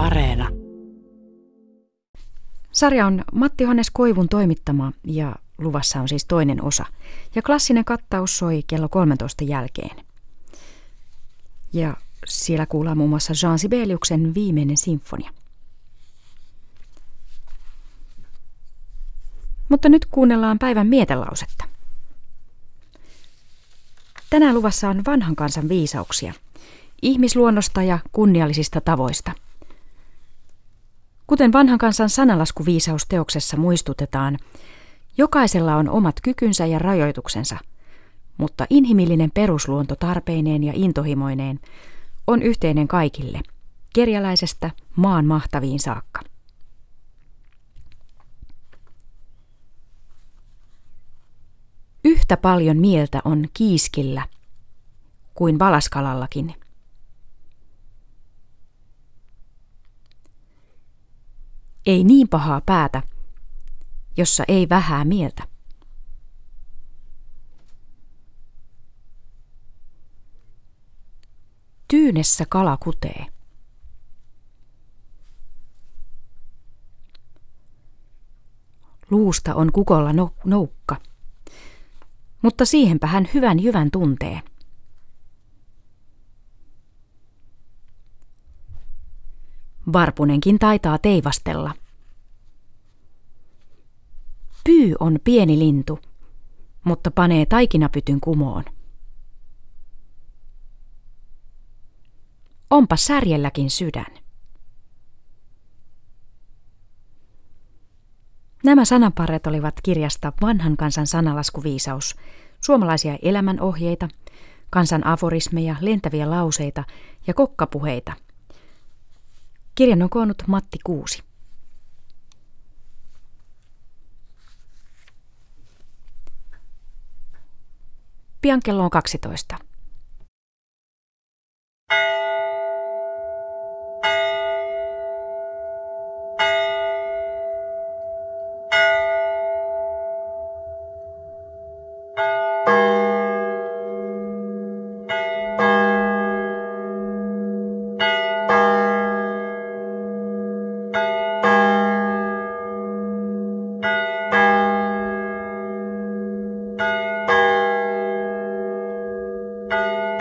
Areena. Sarja on Matti Hannes Koivun toimittama ja luvassa on siis toinen osa. Ja klassinen kattaus soi kello 13 jälkeen. Ja siellä kuullaan muun muassa Jean Sibeliuksen viimeinen sinfonia. Mutta nyt kuunnellaan päivän mietelausetta. Tänään luvassa on vanhan kansan viisauksia, ihmisluonnosta ja kunniallisista tavoista. Kuten vanhan kansan sananlaskuviisausteoksessa muistutetaan, jokaisella on omat kykynsä ja rajoituksensa, mutta inhimillinen perusluonto tarpeineen ja intohimoineen on yhteinen kaikille, kerjäläisestä maan mahtaviin saakka. Yhtä paljon mieltä on kiiskillä kuin valaskalallakin. Ei niin pahaa päätä, jossa ei vähää mieltä. Tyynessä kala kutee. Luusta on kukolla no- noukka mutta siihenpä hän hyvän jyvän tuntee. Varpunenkin taitaa teivastella. Pyy on pieni lintu, mutta panee taikinapytyn kumoon. Onpa särjelläkin sydän. Nämä sananparret olivat kirjasta Vanhan kansan sanalaskuviisaus, suomalaisia elämänohjeita, kansan aforismeja, lentäviä lauseita ja kokkapuheita. Kirjan on koonnut Matti Kuusi. Pian kello on 12. Thank you.